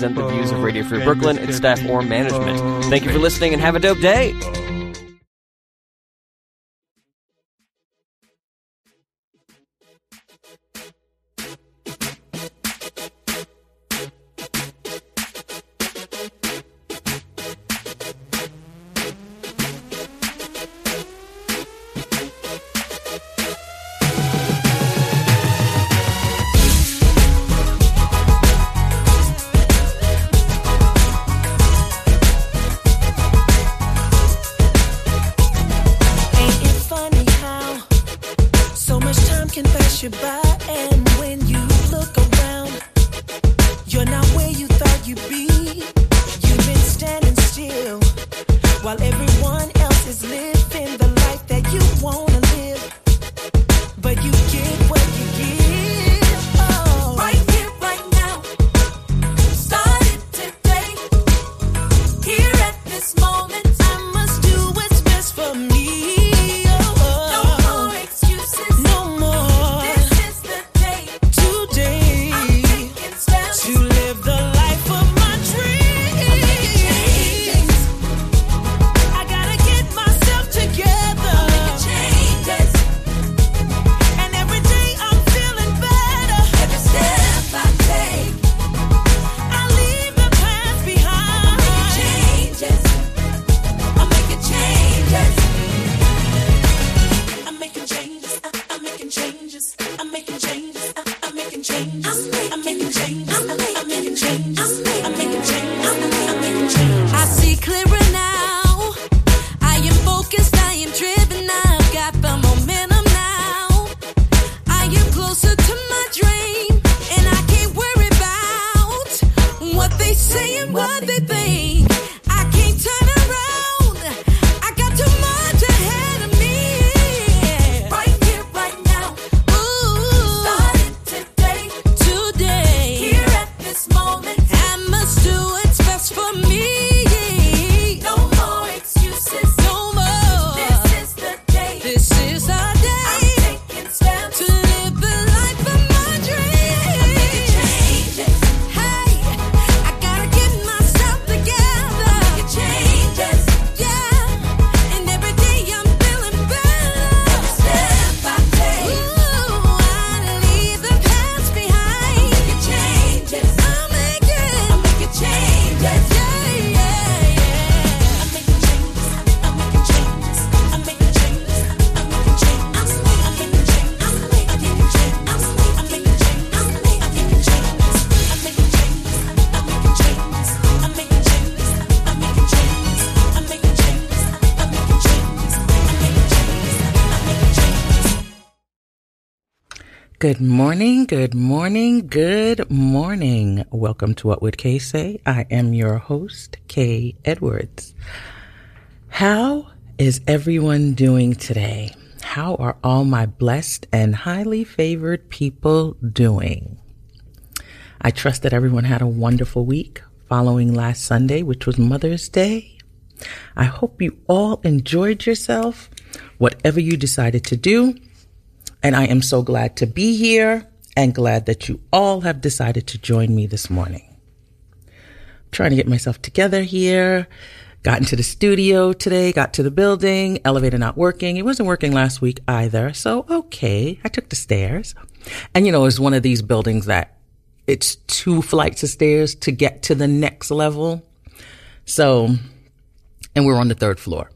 represent the views of Radio Free Brooklyn, its staff, or management. Thank you for listening and have a dope day. Good morning, good morning. Welcome to What Would Kay Say? I am your host, Kay Edwards. How is everyone doing today? How are all my blessed and highly favored people doing? I trust that everyone had a wonderful week following last Sunday, which was Mother's Day. I hope you all enjoyed yourself, whatever you decided to do. And I am so glad to be here and glad that you all have decided to join me this morning. trying to get myself together here. Got into the studio today, got to the building, elevator not working. It wasn't working last week either. So, okay, I took the stairs. And you know, it's one of these buildings that it's two flights of stairs to get to the next level. So, and we're on the third floor.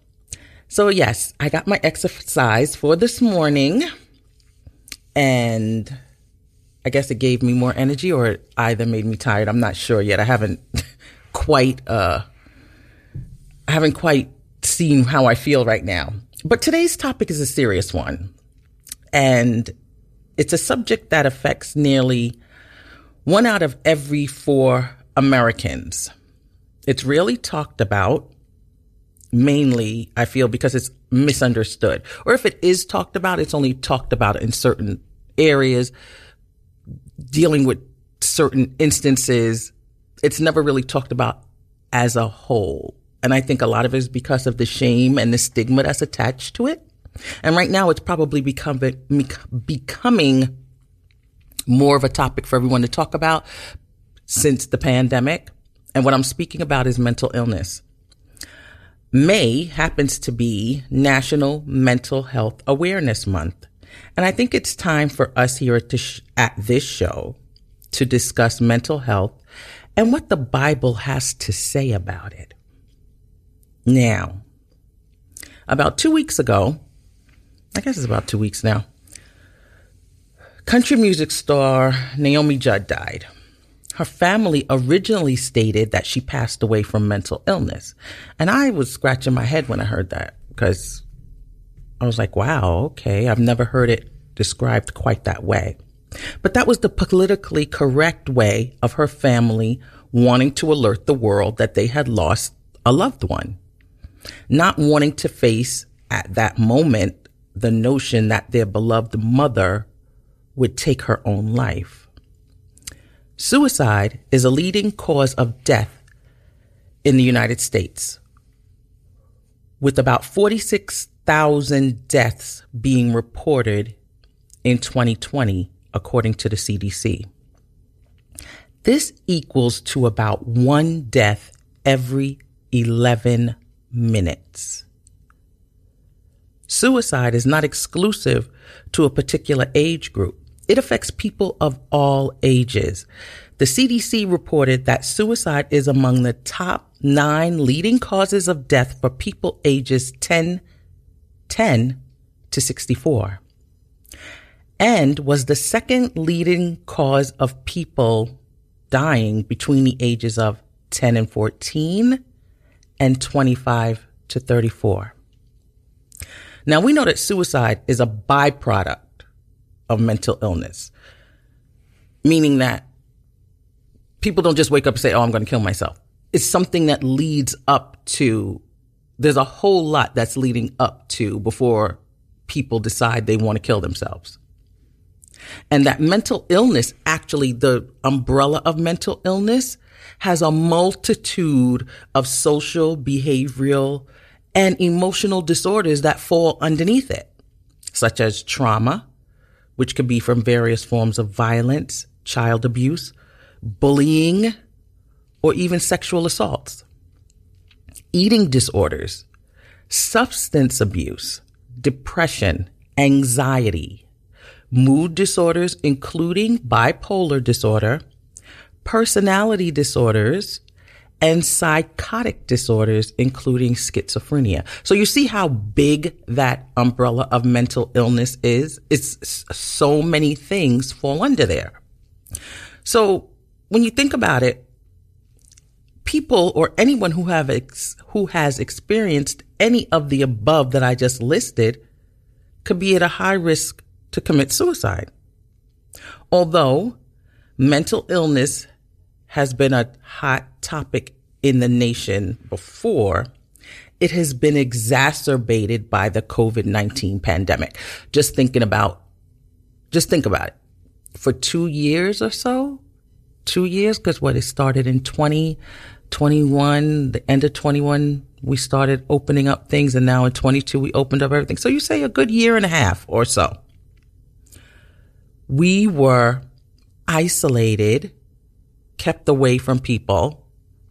So, yes, I got my exercise for this morning and I guess it gave me more energy or it either made me tired. I'm not sure yet. I haven't quite uh I haven't quite seen how I feel right now. But today's topic is a serious one. And it's a subject that affects nearly one out of every four Americans. It's really talked about mainly, I feel, because it's misunderstood. Or if it is talked about, it's only talked about in certain areas, dealing with certain instances. It's never really talked about as a whole. And I think a lot of it is because of the shame and the stigma that's attached to it. And right now it's probably becoming, becoming more of a topic for everyone to talk about since the pandemic. And what I'm speaking about is mental illness. May happens to be National Mental Health Awareness Month. And I think it's time for us here at, sh- at this show to discuss mental health and what the Bible has to say about it. Now, about two weeks ago, I guess it's about two weeks now, country music star Naomi Judd died. Her family originally stated that she passed away from mental illness. And I was scratching my head when I heard that because I was like, wow, okay, I've never heard it described quite that way. But that was the politically correct way of her family wanting to alert the world that they had lost a loved one, not wanting to face at that moment the notion that their beloved mother would take her own life. Suicide is a leading cause of death in the United States, with about 46,000 deaths being reported in 2020, according to the CDC. This equals to about one death every 11 minutes. Suicide is not exclusive to a particular age group. It affects people of all ages. The CDC reported that suicide is among the top nine leading causes of death for people ages 10, 10 to 64 and was the second leading cause of people dying between the ages of 10 and 14 and 25 to 34. Now we know that suicide is a byproduct of mental illness, meaning that people don't just wake up and say, Oh, I'm going to kill myself. It's something that leads up to, there's a whole lot that's leading up to before people decide they want to kill themselves. And that mental illness, actually, the umbrella of mental illness has a multitude of social, behavioral, and emotional disorders that fall underneath it, such as trauma, which could be from various forms of violence, child abuse, bullying, or even sexual assaults. Eating disorders, substance abuse, depression, anxiety, mood disorders, including bipolar disorder, personality disorders, and psychotic disorders, including schizophrenia. So you see how big that umbrella of mental illness is? It's so many things fall under there. So when you think about it, people or anyone who have ex- who has experienced any of the above that I just listed could be at a high risk to commit suicide. Although mental illness has been a hot topic in the nation before, it has been exacerbated by the COVID 19 pandemic. Just thinking about, just think about it. For two years or so, two years, because what it started in 2021, the end of 21, we started opening up things, and now in 22, we opened up everything. So you say a good year and a half or so. We were isolated kept away from people,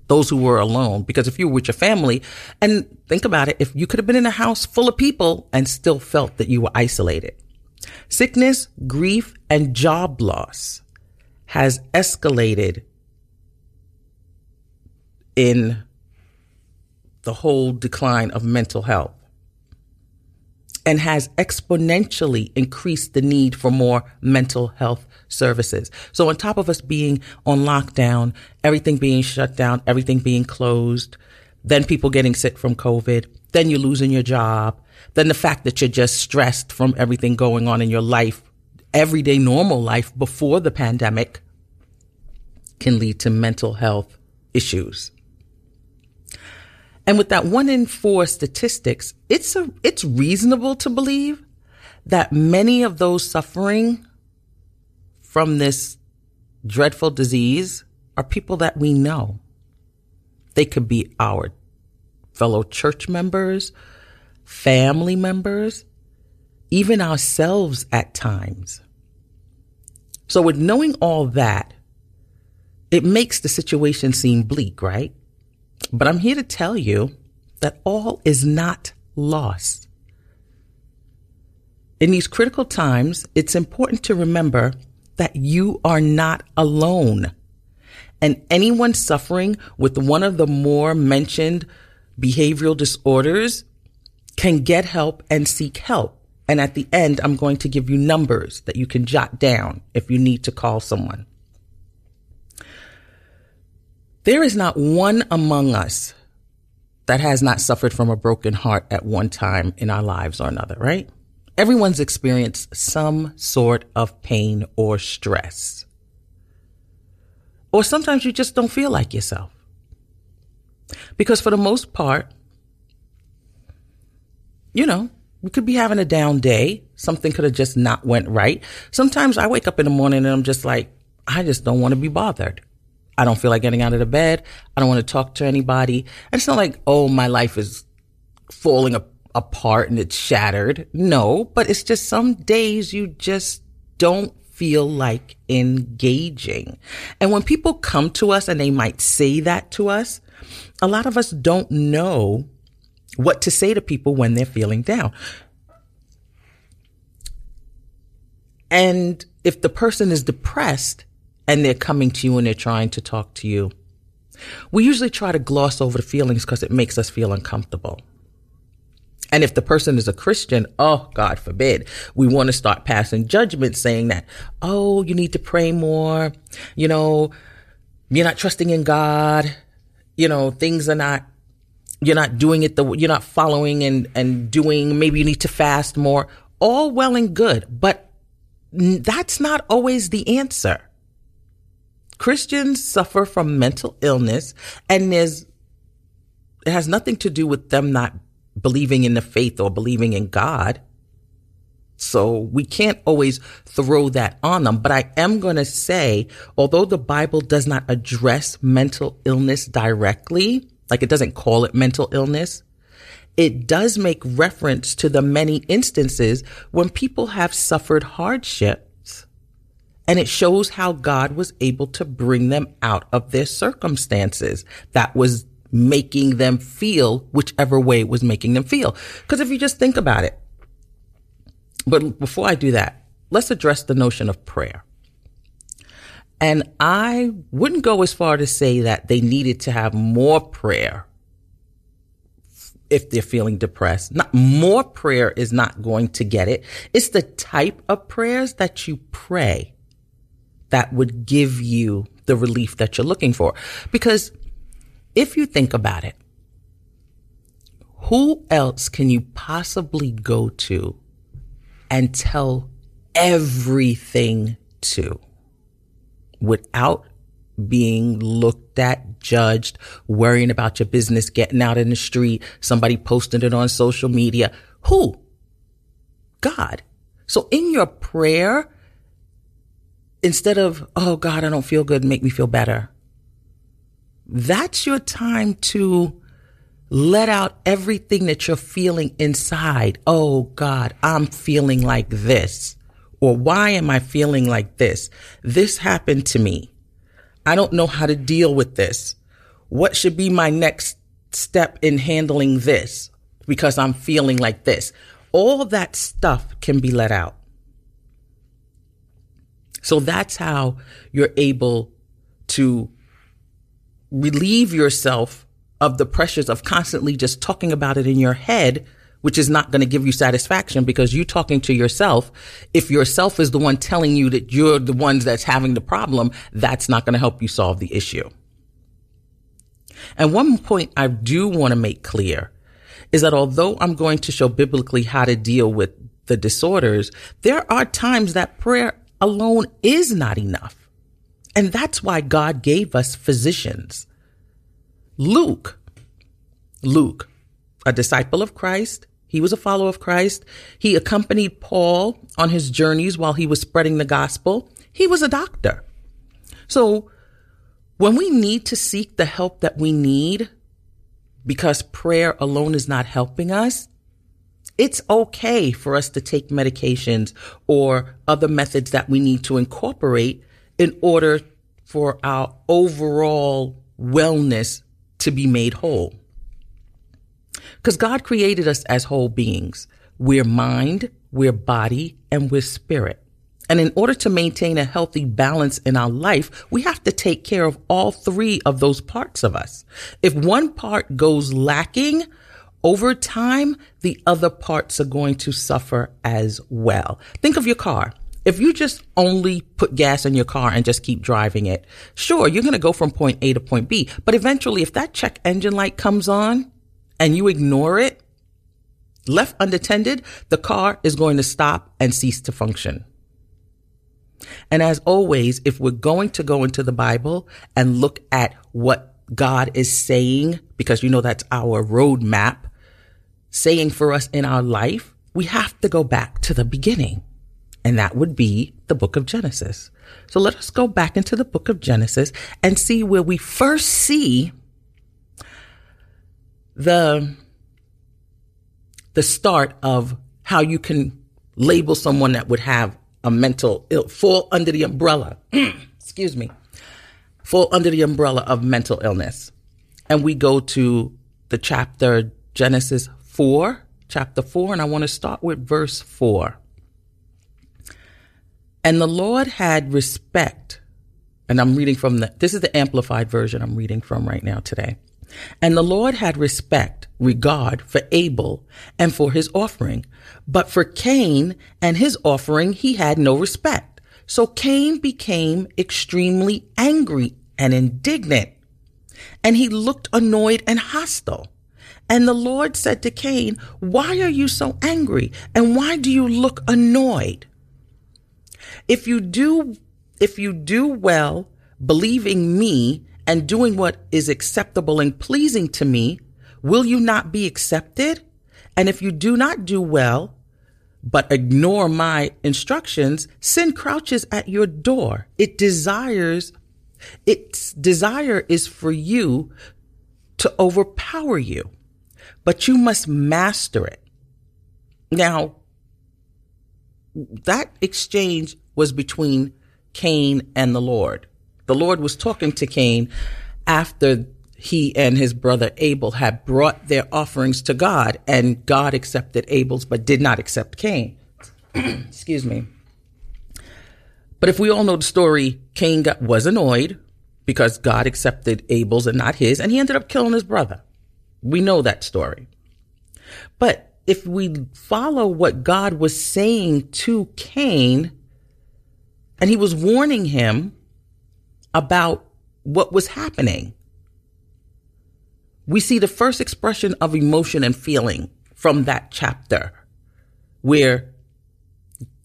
those who were alone. Because if you were with your family, and think about it, if you could have been in a house full of people and still felt that you were isolated. Sickness, grief, and job loss has escalated in the whole decline of mental health and has exponentially increased the need for more mental health services. So on top of us being on lockdown, everything being shut down, everything being closed, then people getting sick from COVID, then you're losing your job, then the fact that you're just stressed from everything going on in your life, everyday normal life before the pandemic can lead to mental health issues. And with that one in four statistics, it's a, it's reasonable to believe that many of those suffering from this dreadful disease are people that we know. They could be our fellow church members, family members, even ourselves at times. So with knowing all that, it makes the situation seem bleak, right? But I'm here to tell you that all is not lost. In these critical times, it's important to remember that you are not alone. And anyone suffering with one of the more mentioned behavioral disorders can get help and seek help. And at the end, I'm going to give you numbers that you can jot down if you need to call someone. There is not one among us that has not suffered from a broken heart at one time in our lives or another, right? Everyone's experienced some sort of pain or stress. Or sometimes you just don't feel like yourself. Because for the most part, you know, we could be having a down day. Something could have just not went right. Sometimes I wake up in the morning and I'm just like, I just don't want to be bothered. I don't feel like getting out of the bed. I don't want to talk to anybody. And it's not like, oh, my life is falling a- apart and it's shattered. No, but it's just some days you just don't feel like engaging. And when people come to us and they might say that to us, a lot of us don't know what to say to people when they're feeling down. And if the person is depressed and they're coming to you and they're trying to talk to you, we usually try to gloss over the feelings because it makes us feel uncomfortable. And if the person is a Christian, oh, God forbid, we want to start passing judgment saying that, oh, you need to pray more. You know, you're not trusting in God. You know, things are not, you're not doing it the, you're not following and, and doing, maybe you need to fast more. All well and good, but that's not always the answer. Christians suffer from mental illness and there's, it has nothing to do with them not believing in the faith or believing in God. So we can't always throw that on them. But I am going to say, although the Bible does not address mental illness directly, like it doesn't call it mental illness, it does make reference to the many instances when people have suffered hardships. And it shows how God was able to bring them out of their circumstances. That was making them feel whichever way it was making them feel. Because if you just think about it, but before I do that, let's address the notion of prayer. And I wouldn't go as far to say that they needed to have more prayer if they're feeling depressed. Not more prayer is not going to get it. It's the type of prayers that you pray that would give you the relief that you're looking for. Because if you think about it, who else can you possibly go to and tell everything to without being looked at, judged, worrying about your business getting out in the street, somebody posting it on social media. Who? God. So in your prayer, instead of, oh God, I don't feel good, make me feel better. That's your time to let out everything that you're feeling inside. Oh God, I'm feeling like this. Or why am I feeling like this? This happened to me. I don't know how to deal with this. What should be my next step in handling this? Because I'm feeling like this. All that stuff can be let out. So that's how you're able to relieve yourself of the pressures of constantly just talking about it in your head, which is not going to give you satisfaction because you talking to yourself. If yourself is the one telling you that you're the ones that's having the problem, that's not going to help you solve the issue. And one point I do want to make clear is that although I'm going to show biblically how to deal with the disorders, there are times that prayer alone is not enough. And that's why God gave us physicians. Luke, Luke, a disciple of Christ, he was a follower of Christ. He accompanied Paul on his journeys while he was spreading the gospel. He was a doctor. So when we need to seek the help that we need because prayer alone is not helping us, it's okay for us to take medications or other methods that we need to incorporate in order for our overall wellness to be made whole. Because God created us as whole beings. We're mind, we're body, and we're spirit. And in order to maintain a healthy balance in our life, we have to take care of all three of those parts of us. If one part goes lacking, over time, the other parts are going to suffer as well. Think of your car. If you just only put gas in your car and just keep driving it, sure, you're going to go from point A to point B. But eventually, if that check engine light comes on and you ignore it, left unattended, the car is going to stop and cease to function. And as always, if we're going to go into the Bible and look at what God is saying, because you know that's our roadmap, saying for us in our life, we have to go back to the beginning. And that would be the book of Genesis. So let us go back into the book of Genesis and see where we first see the, the start of how you can label someone that would have a mental ill, fall under the umbrella, excuse me, fall under the umbrella of mental illness. And we go to the chapter Genesis 4, chapter 4, and I want to start with verse 4. And the Lord had respect. And I'm reading from the, this is the amplified version I'm reading from right now today. And the Lord had respect, regard for Abel and for his offering. But for Cain and his offering, he had no respect. So Cain became extremely angry and indignant. And he looked annoyed and hostile. And the Lord said to Cain, Why are you so angry? And why do you look annoyed? If you do, if you do well, believing me and doing what is acceptable and pleasing to me, will you not be accepted? And if you do not do well, but ignore my instructions, sin crouches at your door. It desires, its desire is for you to overpower you, but you must master it. Now, that exchange was between Cain and the Lord. The Lord was talking to Cain after he and his brother Abel had brought their offerings to God, and God accepted Abel's but did not accept Cain. Excuse me. But if we all know the story, Cain got, was annoyed because God accepted Abel's and not his, and he ended up killing his brother. We know that story. But if we follow what God was saying to Cain, and he was warning him about what was happening. We see the first expression of emotion and feeling from that chapter where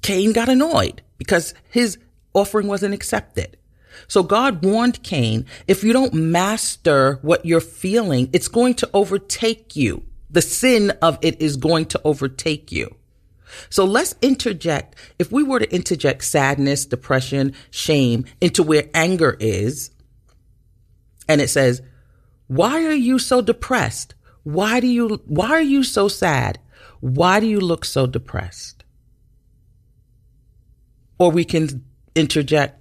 Cain got annoyed because his offering wasn't accepted. So God warned Cain, if you don't master what you're feeling, it's going to overtake you. The sin of it is going to overtake you. So let's interject. If we were to interject sadness, depression, shame into where anger is, and it says, why are you so depressed? Why do you, why are you so sad? Why do you look so depressed? Or we can interject,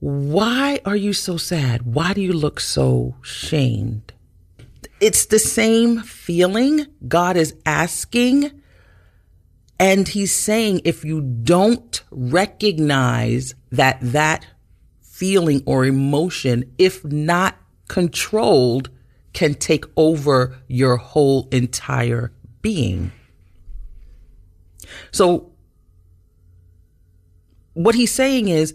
why are you so sad? Why do you look so shamed? It's the same feeling God is asking and he's saying if you don't recognize that that feeling or emotion, if not controlled, can take over your whole entire being. So what he's saying is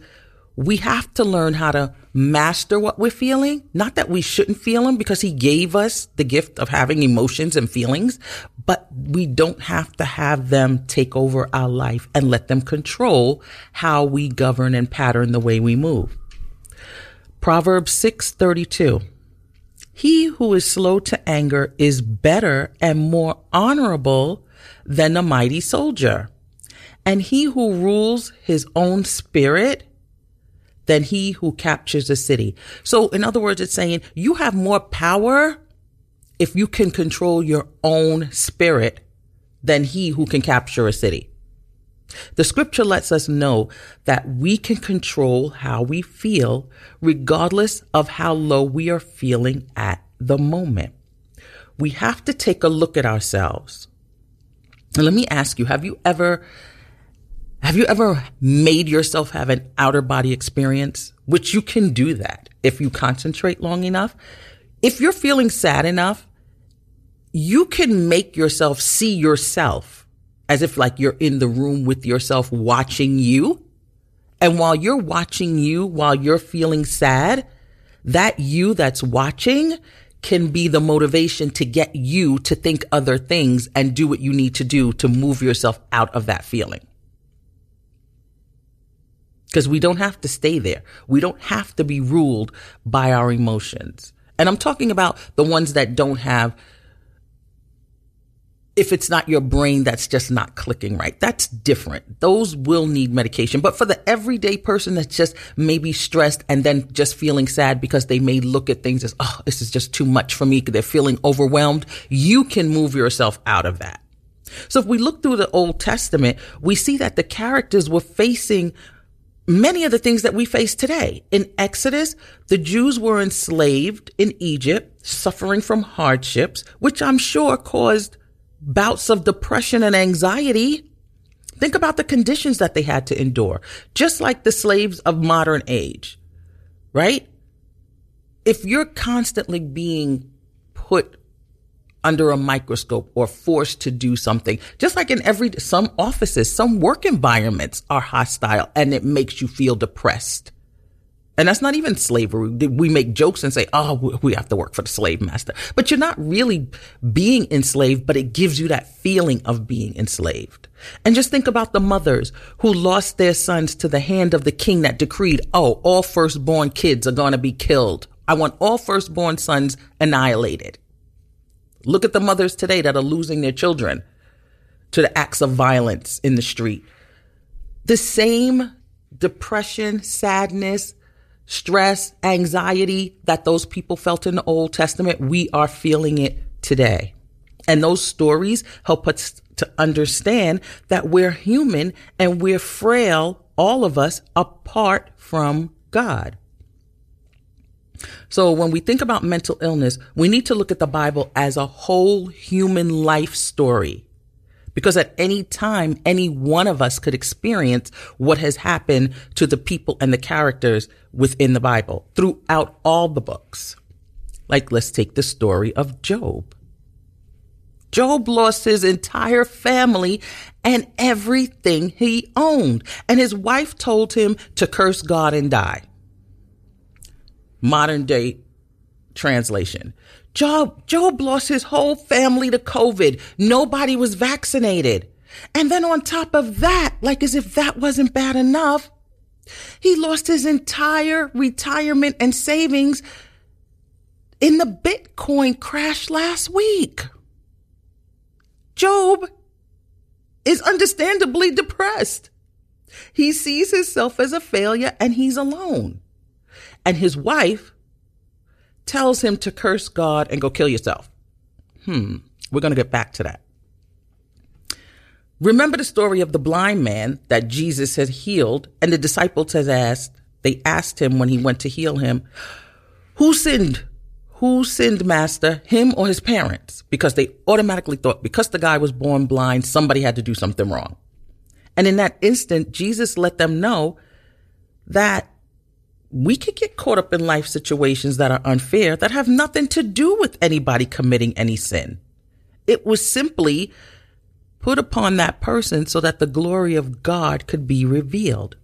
we have to learn how to master what we're feeling. Not that we shouldn't feel them because he gave us the gift of having emotions and feelings, but we don't have to have them take over our life and let them control how we govern and pattern the way we move. Proverbs 6:32 He who is slow to anger is better and more honorable than a mighty soldier. And he who rules his own spirit than he who captures a city. So in other words, it's saying you have more power if you can control your own spirit than he who can capture a city. The scripture lets us know that we can control how we feel regardless of how low we are feeling at the moment. We have to take a look at ourselves. Let me ask you, have you ever have you ever made yourself have an outer body experience? Which you can do that if you concentrate long enough. If you're feeling sad enough, you can make yourself see yourself as if like you're in the room with yourself watching you. And while you're watching you, while you're feeling sad, that you that's watching can be the motivation to get you to think other things and do what you need to do to move yourself out of that feeling. Because we don't have to stay there. We don't have to be ruled by our emotions. And I'm talking about the ones that don't have if it's not your brain that's just not clicking right. That's different. Those will need medication. But for the everyday person that's just maybe stressed and then just feeling sad because they may look at things as, oh, this is just too much for me. They're feeling overwhelmed. You can move yourself out of that. So if we look through the Old Testament, we see that the characters were facing many of the things that we face today. In Exodus, the Jews were enslaved in Egypt, suffering from hardships, which I'm sure caused bouts of depression and anxiety. Think about the conditions that they had to endure, just like the slaves of modern age, right? If you're constantly being put under a microscope or forced to do something, just like in every, some offices, some work environments are hostile and it makes you feel depressed. And that's not even slavery. We make jokes and say, oh, we have to work for the slave master. But you're not really being enslaved, but it gives you that feeling of being enslaved. And just think about the mothers who lost their sons to the hand of the king that decreed, oh, all firstborn kids are going to be killed. I want all firstborn sons annihilated. Look at the mothers today that are losing their children to the acts of violence in the street. The same depression, sadness, stress, anxiety that those people felt in the Old Testament, we are feeling it today. And those stories help us to understand that we're human and we're frail, all of us, apart from God. So when we think about mental illness, we need to look at the Bible as a whole human life story because at any time, any one of us could experience what has happened to the people and the characters within the Bible throughout all the books. Like, let's take the story of Job. Job lost his entire family and everything he owned. And his wife told him to curse God and die. Modern day translation. Job, Job lost his whole family to COVID. Nobody was vaccinated. And then on top of that, like as if that wasn't bad enough, he lost his entire retirement and savings in the Bitcoin crash last week. Job is understandably depressed. He sees himself as a failure and he's alone. And his wife tells him to curse God and go kill yourself. Hmm, we're going to get back to that. Remember the story of the blind man that Jesus had healed, and the disciples had asked, they asked him when he went to heal him, Who sinned? Who sinned, Master, him or his parents? Because they automatically thought because the guy was born blind, somebody had to do something wrong. And in that instant, Jesus let them know that we could get caught up in life situations that are unfair that have nothing to do with anybody committing any sin. It was simply put upon that person so that the glory of God could be revealed.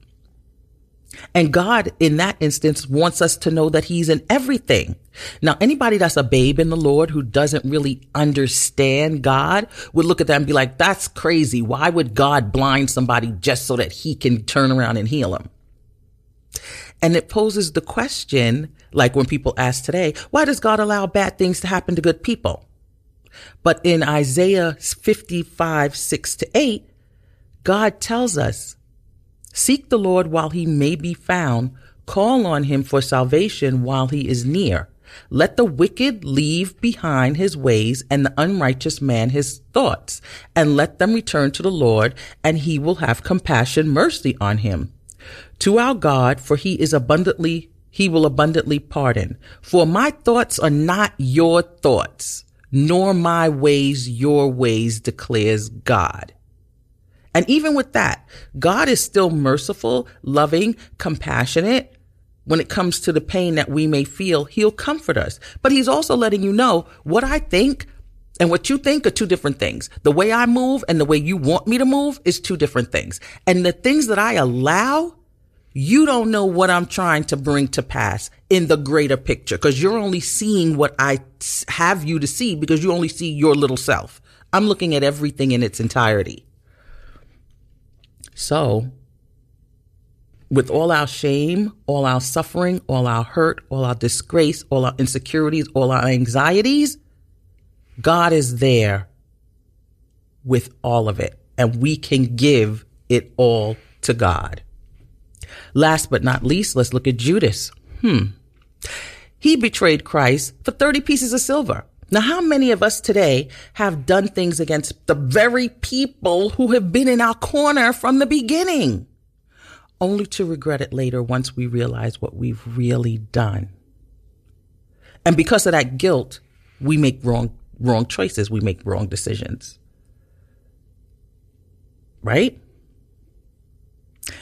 And God, in that instance, wants us to know that He's in everything. Now, anybody that's a babe in the Lord who doesn't really understand God would look at that and be like, that's crazy. Why would God blind somebody just so that He can turn around and heal them? And it poses the question, like when people ask today, why does God allow bad things to happen to good people? But in Isaiah 55, 6 to 8, God tells us, seek the Lord while he may be found, call on him for salvation while he is near. Let the wicked leave behind his ways and the unrighteous man his thoughts, and let them return to the Lord, and he will have compassion, mercy on him. To our God, for he is abundantly, he will abundantly pardon. For my thoughts are not your thoughts, nor my ways your ways, declares God. And even with that, God is still merciful, loving, compassionate. When it comes to the pain that we may feel, he'll comfort us. But he's also letting you know what I think and what you think are two different things. The way I move and the way you want me to move is two different things. And the things that I allow, you don't know what I'm trying to bring to pass in the greater picture because you're only seeing what I have you to see because you only see your little self. I'm looking at everything in its entirety. So, with all our shame, all our suffering, all our hurt, all our disgrace, all our insecurities, all our anxieties, God is there with all of it, and we can give it all to God. Last but not least, let's look at Judas. Hmm. He betrayed Christ for 30 pieces of silver. Now, how many of us today have done things against the very people who have been in our corner from the beginning, only to regret it later once we realize what we've really done? And because of that guilt, we make wrong, wrong choices. We make wrong decisions. Right?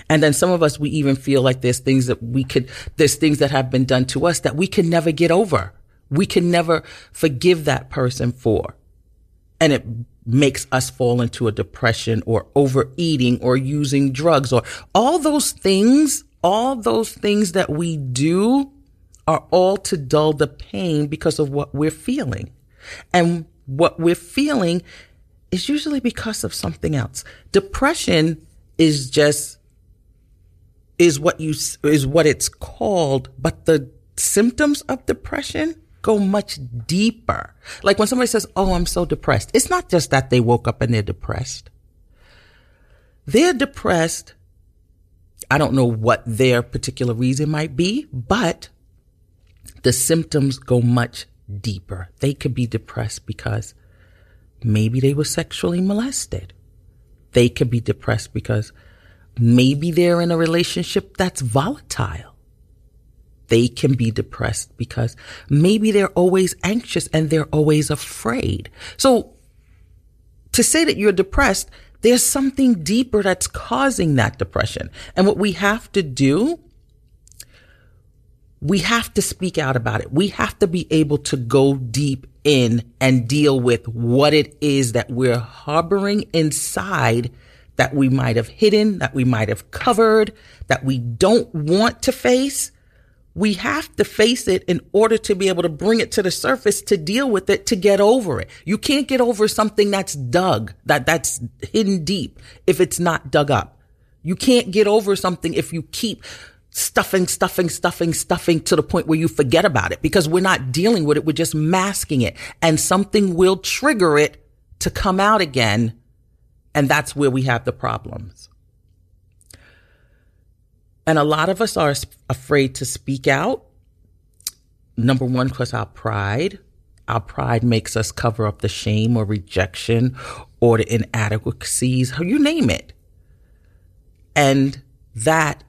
And then some of us, we even feel like there's things that we could, there's things that have been done to us that we can never get over we can never forgive that person for. And it makes us fall into a depression or overeating or using drugs or all those things, all those things that we do are all to dull the pain because of what we're feeling. And what we're feeling is usually because of something else. Depression is just is what you is what it's called, but the symptoms of depression go much deeper. Like when somebody says, Oh, I'm so depressed. It's not just that they woke up and they're depressed. They're depressed. I don't know what their particular reason might be, but the symptoms go much deeper. They could be depressed because maybe they were sexually molested. They could be depressed because maybe they're in a relationship that's volatile they can be depressed because maybe they're always anxious and they're always afraid. So to say that you're depressed, there's something deeper that's causing that depression. And what we have to do, we have to speak out about it. We have to be able to go deep in and deal with what it is that we're harboring inside that we might have hidden, that we might have covered, that we don't want to face we have to face it in order to be able to bring it to the surface to deal with it to get over it. You can't get over something that's dug, that that's hidden deep if it's not dug up. You can't get over something if you keep stuffing, stuffing, stuffing, stuffing to the point where you forget about it because we're not dealing with it. We're just masking it and something will trigger it to come out again. And that's where we have the problems. And a lot of us are afraid to speak out. Number one, because our pride. Our pride makes us cover up the shame or rejection or the inadequacies, how you name it. And that,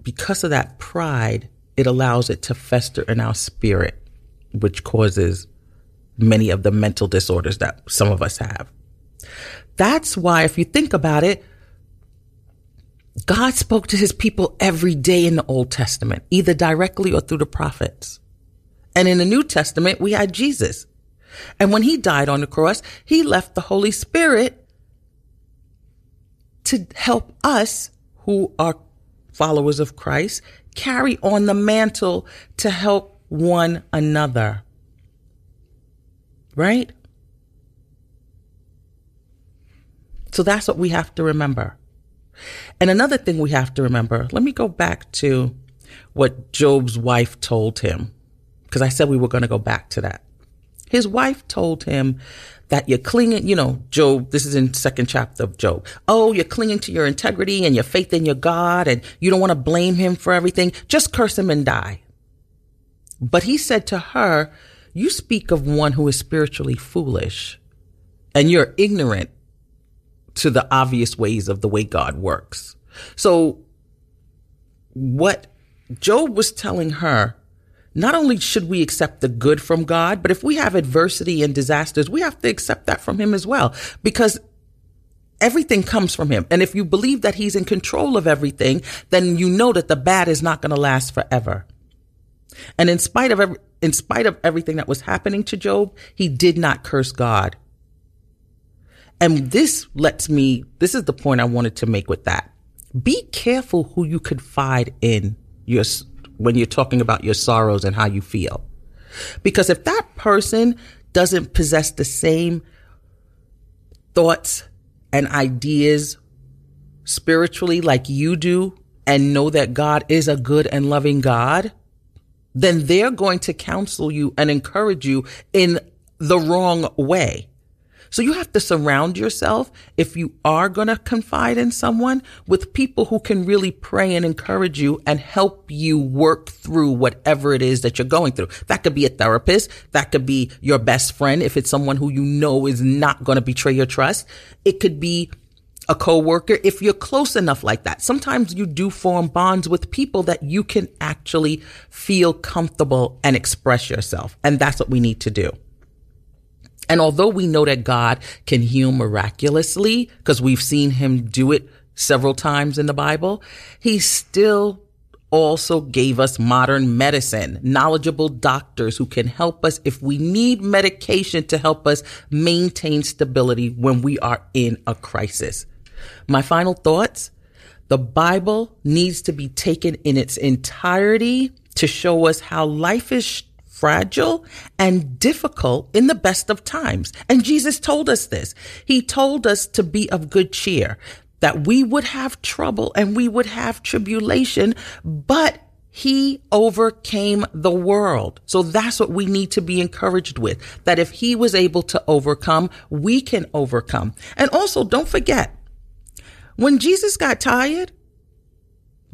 because of that pride, it allows it to fester in our spirit, which causes many of the mental disorders that some of us have. That's why, if you think about it, God spoke to his people every day in the Old Testament, either directly or through the prophets. And in the New Testament, we had Jesus. And when he died on the cross, he left the Holy Spirit to help us who are followers of Christ carry on the mantle to help one another. Right? So that's what we have to remember. And another thing we have to remember, let me go back to what Job's wife told him, because I said we were going to go back to that. His wife told him that you're clinging, you know, Job, this is in second chapter of Job. Oh, you're clinging to your integrity and your faith in your God and you don't want to blame him for everything. Just curse him and die. But he said to her, You speak of one who is spiritually foolish, and you're ignorant to the obvious ways of the way God works. So, what Job was telling her, not only should we accept the good from God, but if we have adversity and disasters, we have to accept that from Him as well, because everything comes from Him. And if you believe that He's in control of everything, then you know that the bad is not going to last forever. And in spite of every, in spite of everything that was happening to Job, he did not curse God. And this lets me, this is the point I wanted to make with that. Be careful who you confide in your, when you're talking about your sorrows and how you feel. Because if that person doesn't possess the same thoughts and ideas spiritually like you do and know that God is a good and loving God, then they're going to counsel you and encourage you in the wrong way. So you have to surround yourself, if you are going to confide in someone, with people who can really pray and encourage you and help you work through whatever it is that you're going through. That could be a therapist. That could be your best friend if it's someone who you know is not going to betray your trust. It could be a coworker, if you're close enough like that, sometimes you do form bonds with people that you can actually feel comfortable and express yourself. And that's what we need to do. And although we know that God can heal miraculously, because we've seen him do it several times in the Bible, he still also gave us modern medicine, knowledgeable doctors who can help us if we need medication to help us maintain stability when we are in a crisis. My final thoughts. The Bible needs to be taken in its entirety to show us how life is fragile and difficult in the best of times. And Jesus told us this. He told us to be of good cheer, that we would have trouble and we would have tribulation, but he overcame the world. So that's what we need to be encouraged with. That if he was able to overcome, we can overcome. And also don't forget, when Jesus got tired,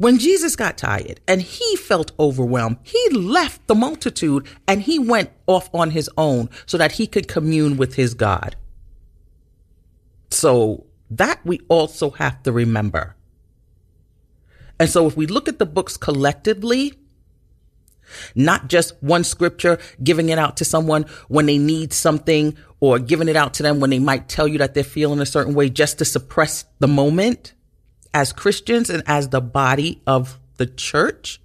when Jesus got tired and he felt overwhelmed, he left the multitude and he went off on his own so that he could commune with his God. So that we also have to remember. And so if we look at the books collectively, not just one scripture, giving it out to someone when they need something or giving it out to them when they might tell you that they're feeling a certain way just to suppress the moment. As Christians and as the body of the church,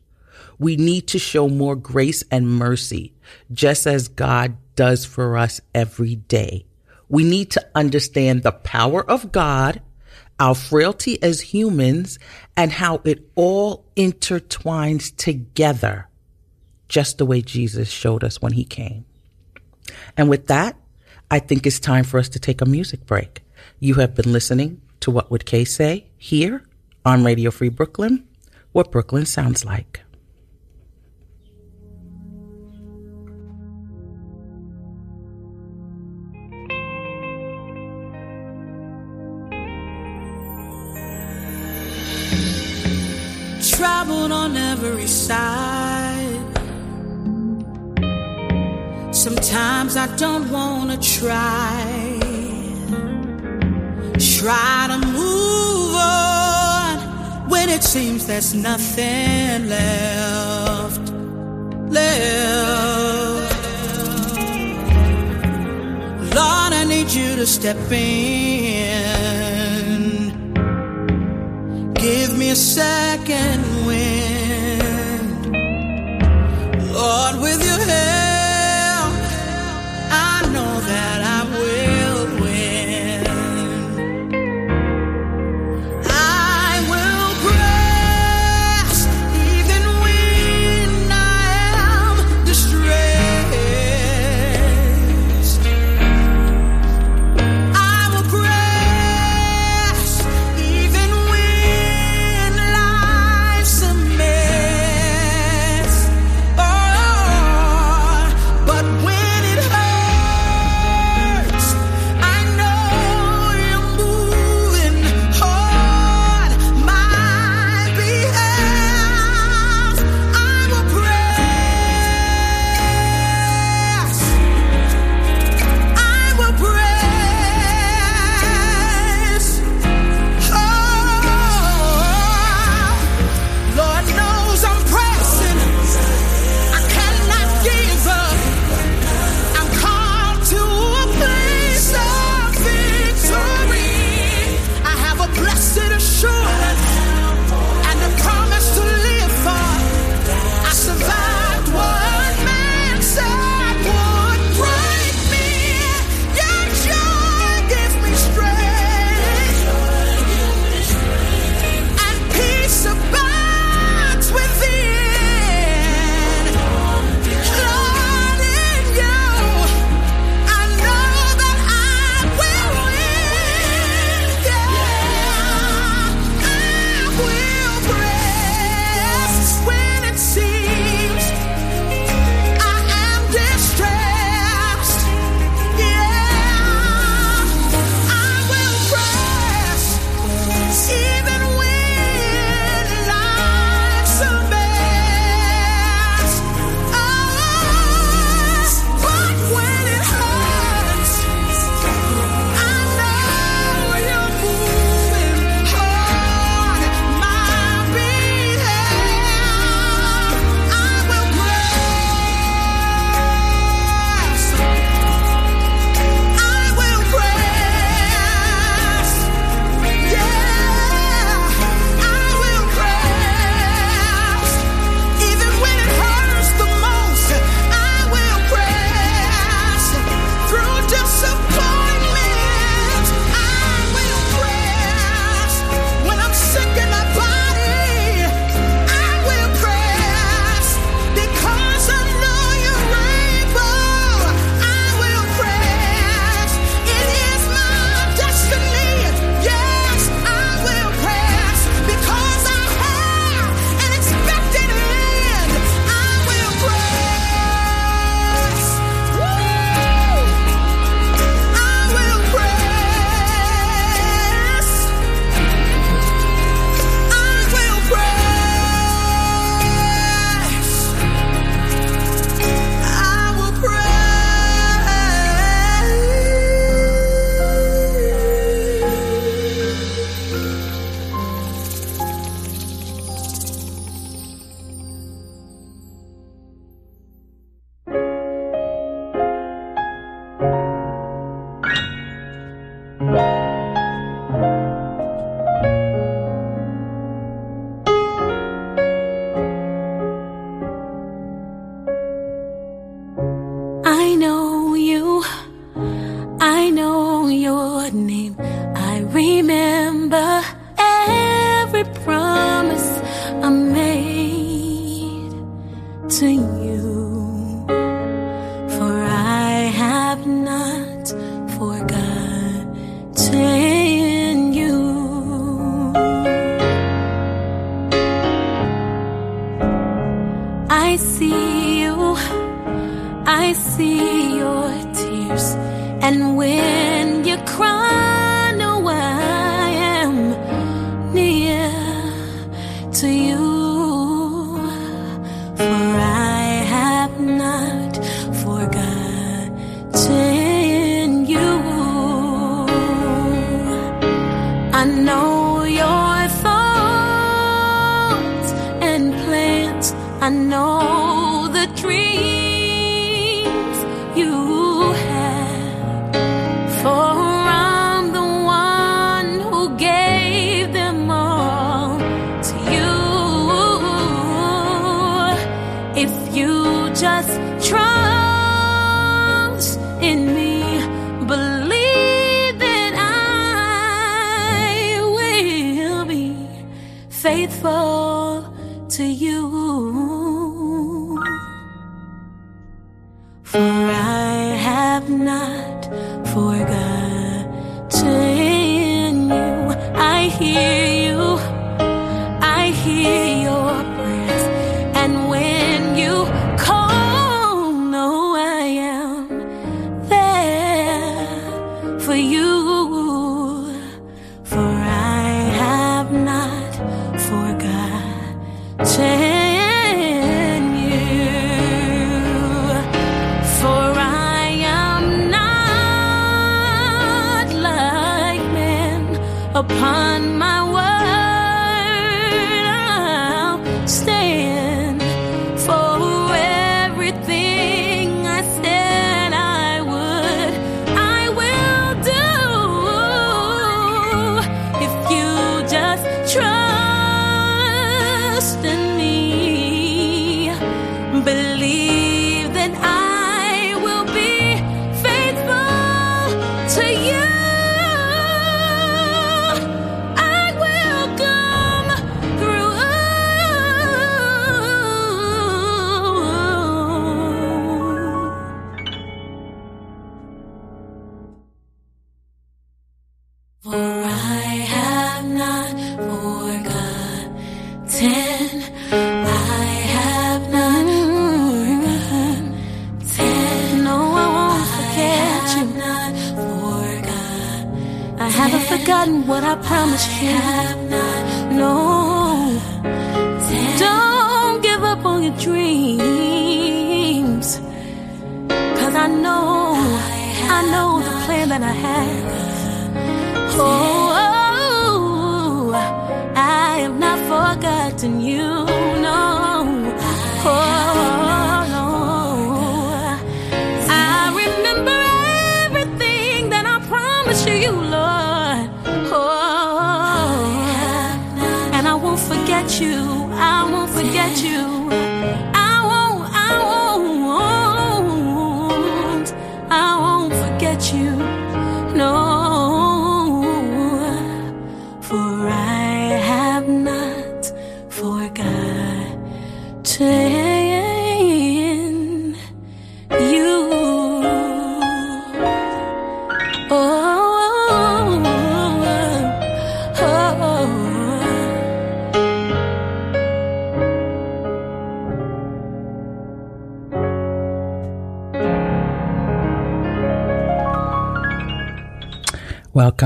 we need to show more grace and mercy, just as God does for us every day. We need to understand the power of God, our frailty as humans, and how it all intertwines together just the way Jesus showed us when he came. And with that, I think it's time for us to take a music break. You have been listening to What Would Kay Say here on Radio Free Brooklyn, what Brooklyn sounds like. Traveled on every side Sometimes I don't wanna try. Try to move on when it seems there's nothing left. Left. Lord, I need you to step in. Give me a second wind. Lord, with your help. Faithful For I have not forgotten. I have not forgotten. No, I won't forget you. Not forgotten. I haven't forgotten what I promised you. No, don't give up on your dreams. Cause I know, I know the plan that I have. Oh, oh, oh, I have not forgotten you.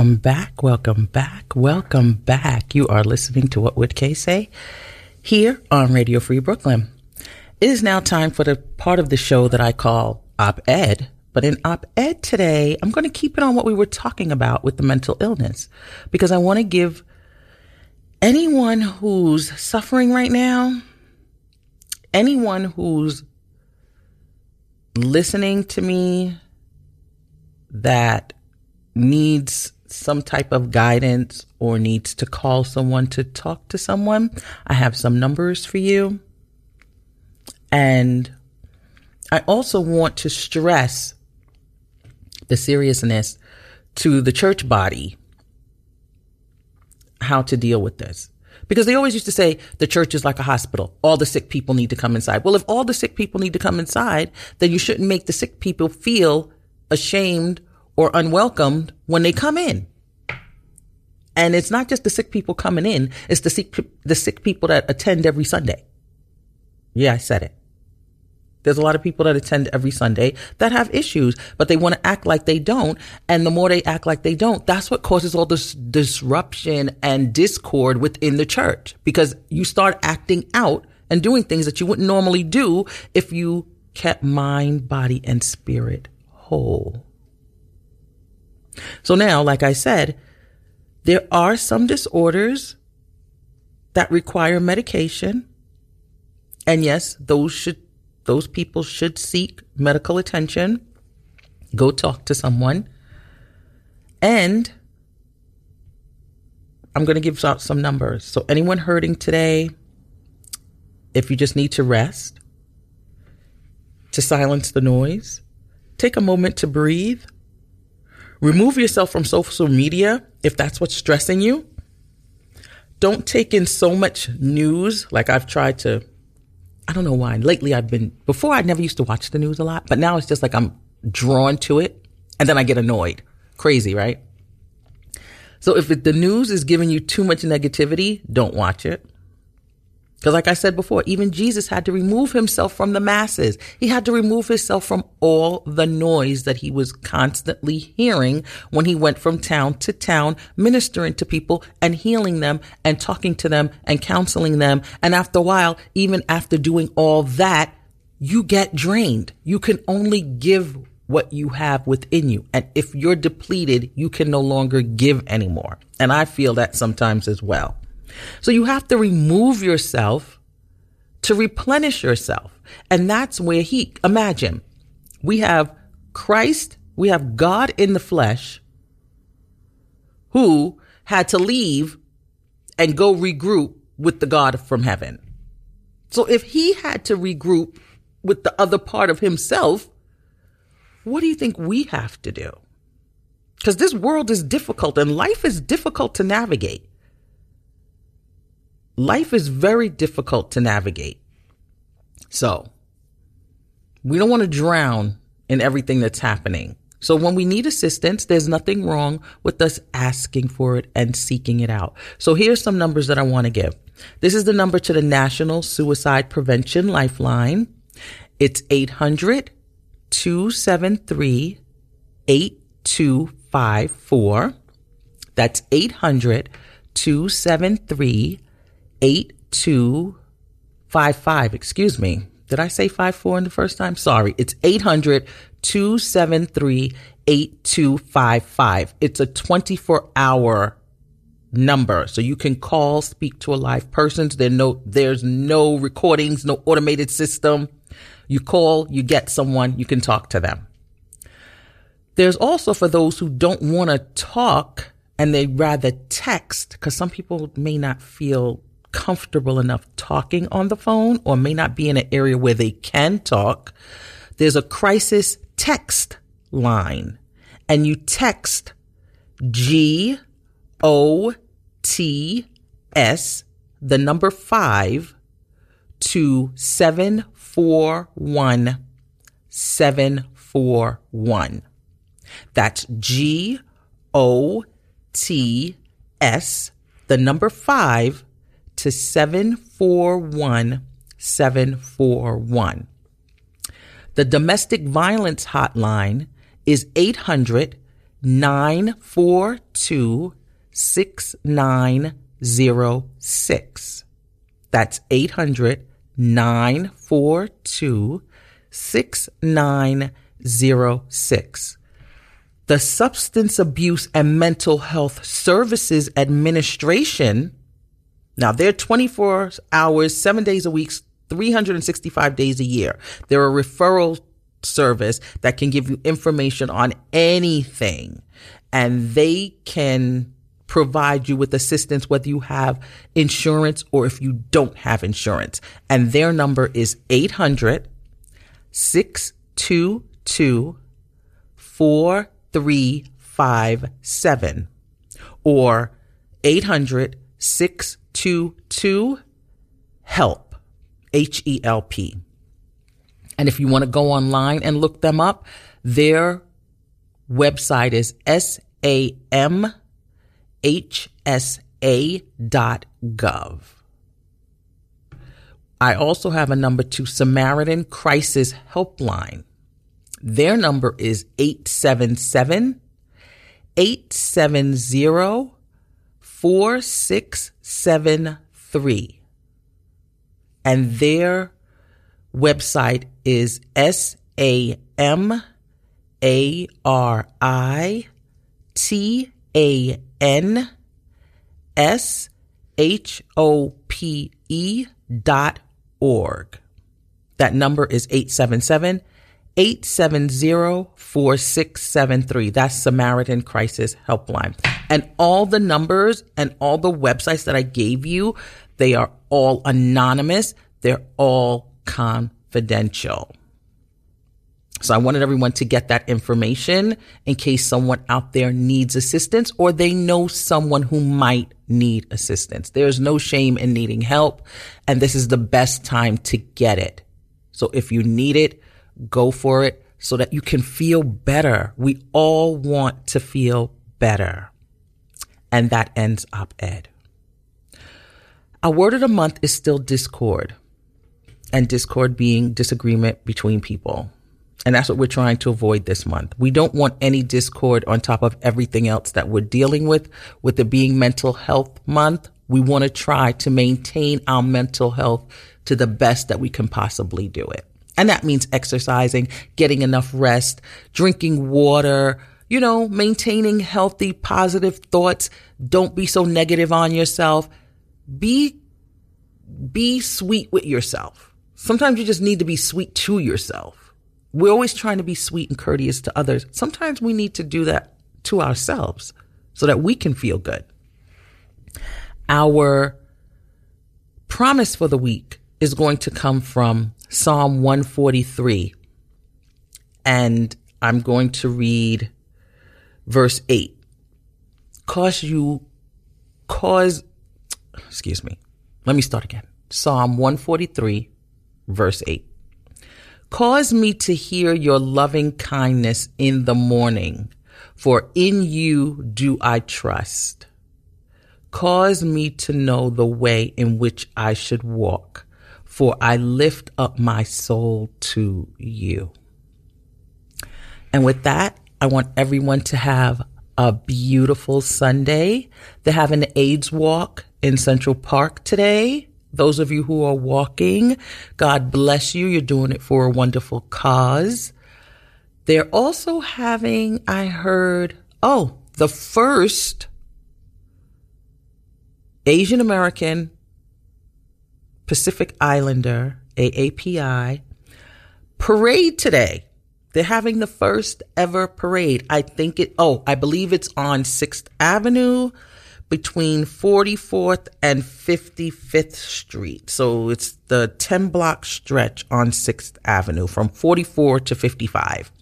Welcome back, welcome back, welcome back. You are listening to What Would Kay Say here on Radio Free Brooklyn. It is now time for the part of the show that I call Op Ed. But in Op Ed today, I'm going to keep it on what we were talking about with the mental illness because I want to give anyone who's suffering right now, anyone who's listening to me that needs some type of guidance or needs to call someone to talk to someone, I have some numbers for you. And I also want to stress the seriousness to the church body how to deal with this. Because they always used to say the church is like a hospital. All the sick people need to come inside. Well, if all the sick people need to come inside, then you shouldn't make the sick people feel ashamed or unwelcomed when they come in. And it's not just the sick people coming in, it's the sick, the sick people that attend every Sunday. Yeah, I said it. There's a lot of people that attend every Sunday that have issues, but they want to act like they don't. And the more they act like they don't, that's what causes all this disruption and discord within the church because you start acting out and doing things that you wouldn't normally do if you kept mind, body, and spirit whole. So now, like I said, there are some disorders that require medication. And yes, those should, those people should seek medical attention. Go talk to someone. And I'm going to give out some numbers. So anyone hurting today, if you just need to rest, to silence the noise, take a moment to breathe, remove yourself from social media if that's what's stressing you. Don't take in so much news like I've tried to. I don't know why. Lately, I've been, before I never used to watch the news a lot, but now it's just like I'm drawn to it and then I get annoyed. Crazy, right? So if the news is giving you too much negativity, don't watch it. Because like I said before, even Jesus had to remove himself from the masses. He had to remove himself from all the noise that he was constantly hearing when he went from town to town, ministering to people and healing them and talking to them and counseling them. And after a while, even after doing all that, you get drained. You can only give what you have within you. And if you're depleted, you can no longer give anymore. And I feel that sometimes as well. So you have to remove yourself to replenish yourself. And that's where he, imagine, we have Christ, we have God in the flesh who had to leave and go regroup with the God from heaven. So if he had to regroup with the other part of himself, what do you think we have to do? Because this world is difficult and life is difficult to navigate life is very difficult to navigate. So we don't want to drown in everything that's happening. So when we need assistance, there's nothing wrong with us asking for it and seeking it out. So here's some numbers that I want to give. This is the number to the National Suicide Prevention Lifeline. It's 800 273 8254. That's 800 273 8255. Excuse me. Did I say 54 in the first time? Sorry. It's 800 273 8255. It's a 24 hour number. So you can call, speak to a live person. There no, there's no recordings, no automated system. You call, you get someone, you can talk to them. There's also for those who don't want to talk and they rather text because some people may not feel comfortable enough talking on the phone or may not be in an area where they can talk, there's a crisis text line and you text G O T S, the number five to 741 741. That's G O T S, the number five to 741 741. The domestic violence hotline is 800 942 6906. That's 800 942 6906. The Substance Abuse and Mental Health Services Administration now they're 24 hours, seven days a week, 365 days a year. They're a referral service that can give you information on anything and they can provide you with assistance whether you have insurance or if you don't have insurance. And their number is 800 622 4357 or 800 622 HELP, H E L P. And if you want to go online and look them up, their website is samhsa dot gov. I also have a number to Samaritan Crisis Helpline. Their number is 877 870 4673. And their website is S A M A R I T A N S H O P E dot org. That number is 877 870 4673. That's Samaritan Crisis Helpline. And all the numbers and all the websites that I gave you, they are all anonymous. They're all confidential. So I wanted everyone to get that information in case someone out there needs assistance or they know someone who might need assistance. There's no shame in needing help and this is the best time to get it. So if you need it, go for it so that you can feel better. We all want to feel better. And that ends op ed. Our word of the month is still discord and discord being disagreement between people. And that's what we're trying to avoid this month. We don't want any discord on top of everything else that we're dealing with. With it being mental health month, we want to try to maintain our mental health to the best that we can possibly do it. And that means exercising, getting enough rest, drinking water, you know, maintaining healthy, positive thoughts. Don't be so negative on yourself. Be, be sweet with yourself. Sometimes you just need to be sweet to yourself. We're always trying to be sweet and courteous to others. Sometimes we need to do that to ourselves so that we can feel good. Our promise for the week is going to come from Psalm 143. And I'm going to read verse 8. Cause you, cause, excuse me. Let me start again. Psalm 143, verse 8. Cause me to hear your loving kindness in the morning, for in you do I trust. Cause me to know the way in which I should walk for I lift up my soul to you. And with that, I want everyone to have a beautiful Sunday. They're having an AIDS walk in Central Park today. Those of you who are walking, God bless you. You're doing it for a wonderful cause. They're also having, I heard, oh, the first Asian American Pacific Islander, AAPI, parade today. They're having the first ever parade. I think it, oh, I believe it's on 6th Avenue between 44th and 55th Street. So it's the 10 block stretch on 6th Avenue from 44 to 55.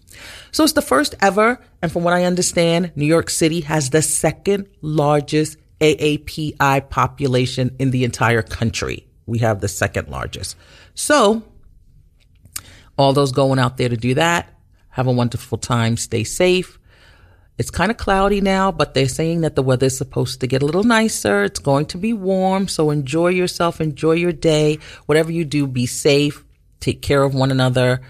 So it's the first ever. And from what I understand, New York City has the second largest AAPI population in the entire country. We have the second largest. So, all those going out there to do that, have a wonderful time, stay safe. It's kind of cloudy now, but they're saying that the weather is supposed to get a little nicer. It's going to be warm, so enjoy yourself, enjoy your day. Whatever you do, be safe, take care of one another,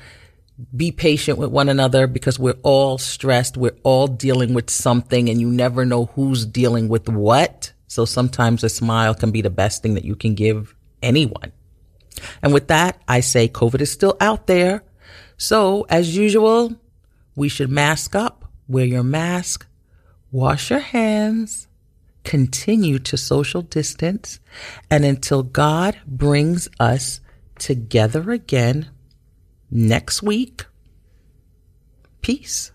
be patient with one another because we're all stressed. We're all dealing with something and you never know who's dealing with what. So sometimes a smile can be the best thing that you can give anyone. And with that, I say COVID is still out there. So as usual, we should mask up, wear your mask, wash your hands, continue to social distance, and until God brings us together again next week, peace.